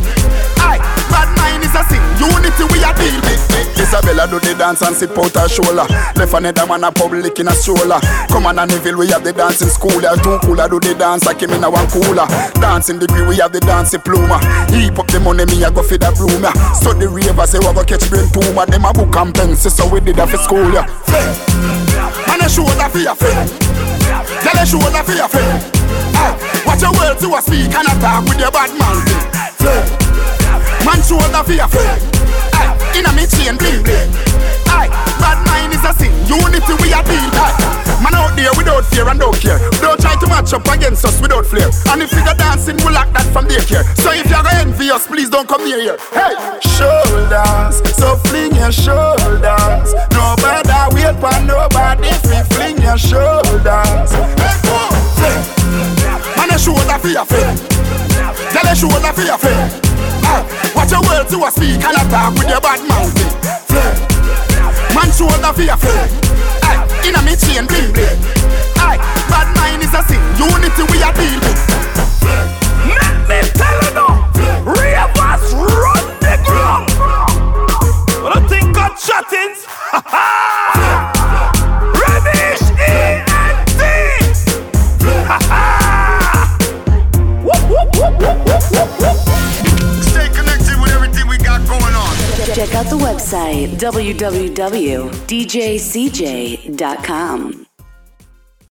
Aye, bad mind is a sin. Unity we a deal with. Isabella do the dance and sip out her shoulder. Left another man a public in a stroller. Come on and Neville, we have the dancing school. Yeah, cool cooler do the dance, I came in a one cooler. Dancing degree, we have the dancing pluma. Heap up the money, me I go for the broom. Yeah. So the ravers say we go catch brain tumor. Them a book and pencil, so we did that for school. Yeah. Man a shoulder for your friend. Tell a shoulder for your friend. Aye, watch your words to a speak and attack with your bad mouth. for your friend. Aye, inna me chain bling bling. Aye, bad mind is a sin. Unity we a deal. Aye, man out there without fear and don't care. Don't try to match up against us without flair. And if you go dancing, we'll lock that from daycare. So if you're gonna envy us, please don't come near here. Hey, shoulders, so fling your shoulders. Nobody wait for nobody. Free fling your shoulders. Hey, go, fling. Man, a shoulder for your friend. Tell a shoulder for your friend. Ah, watch your words to a speak and attack with your bad mouth. Fling. Man, shoulder friend. Aye, inna me chain bling bling. Aye, bad mind is a sin. Unity we a deal with.
Let me tell you now, ravers run the ground. What I think of chattings? [LAUGHS] Ha ha!
Out the website www.djcjay.com.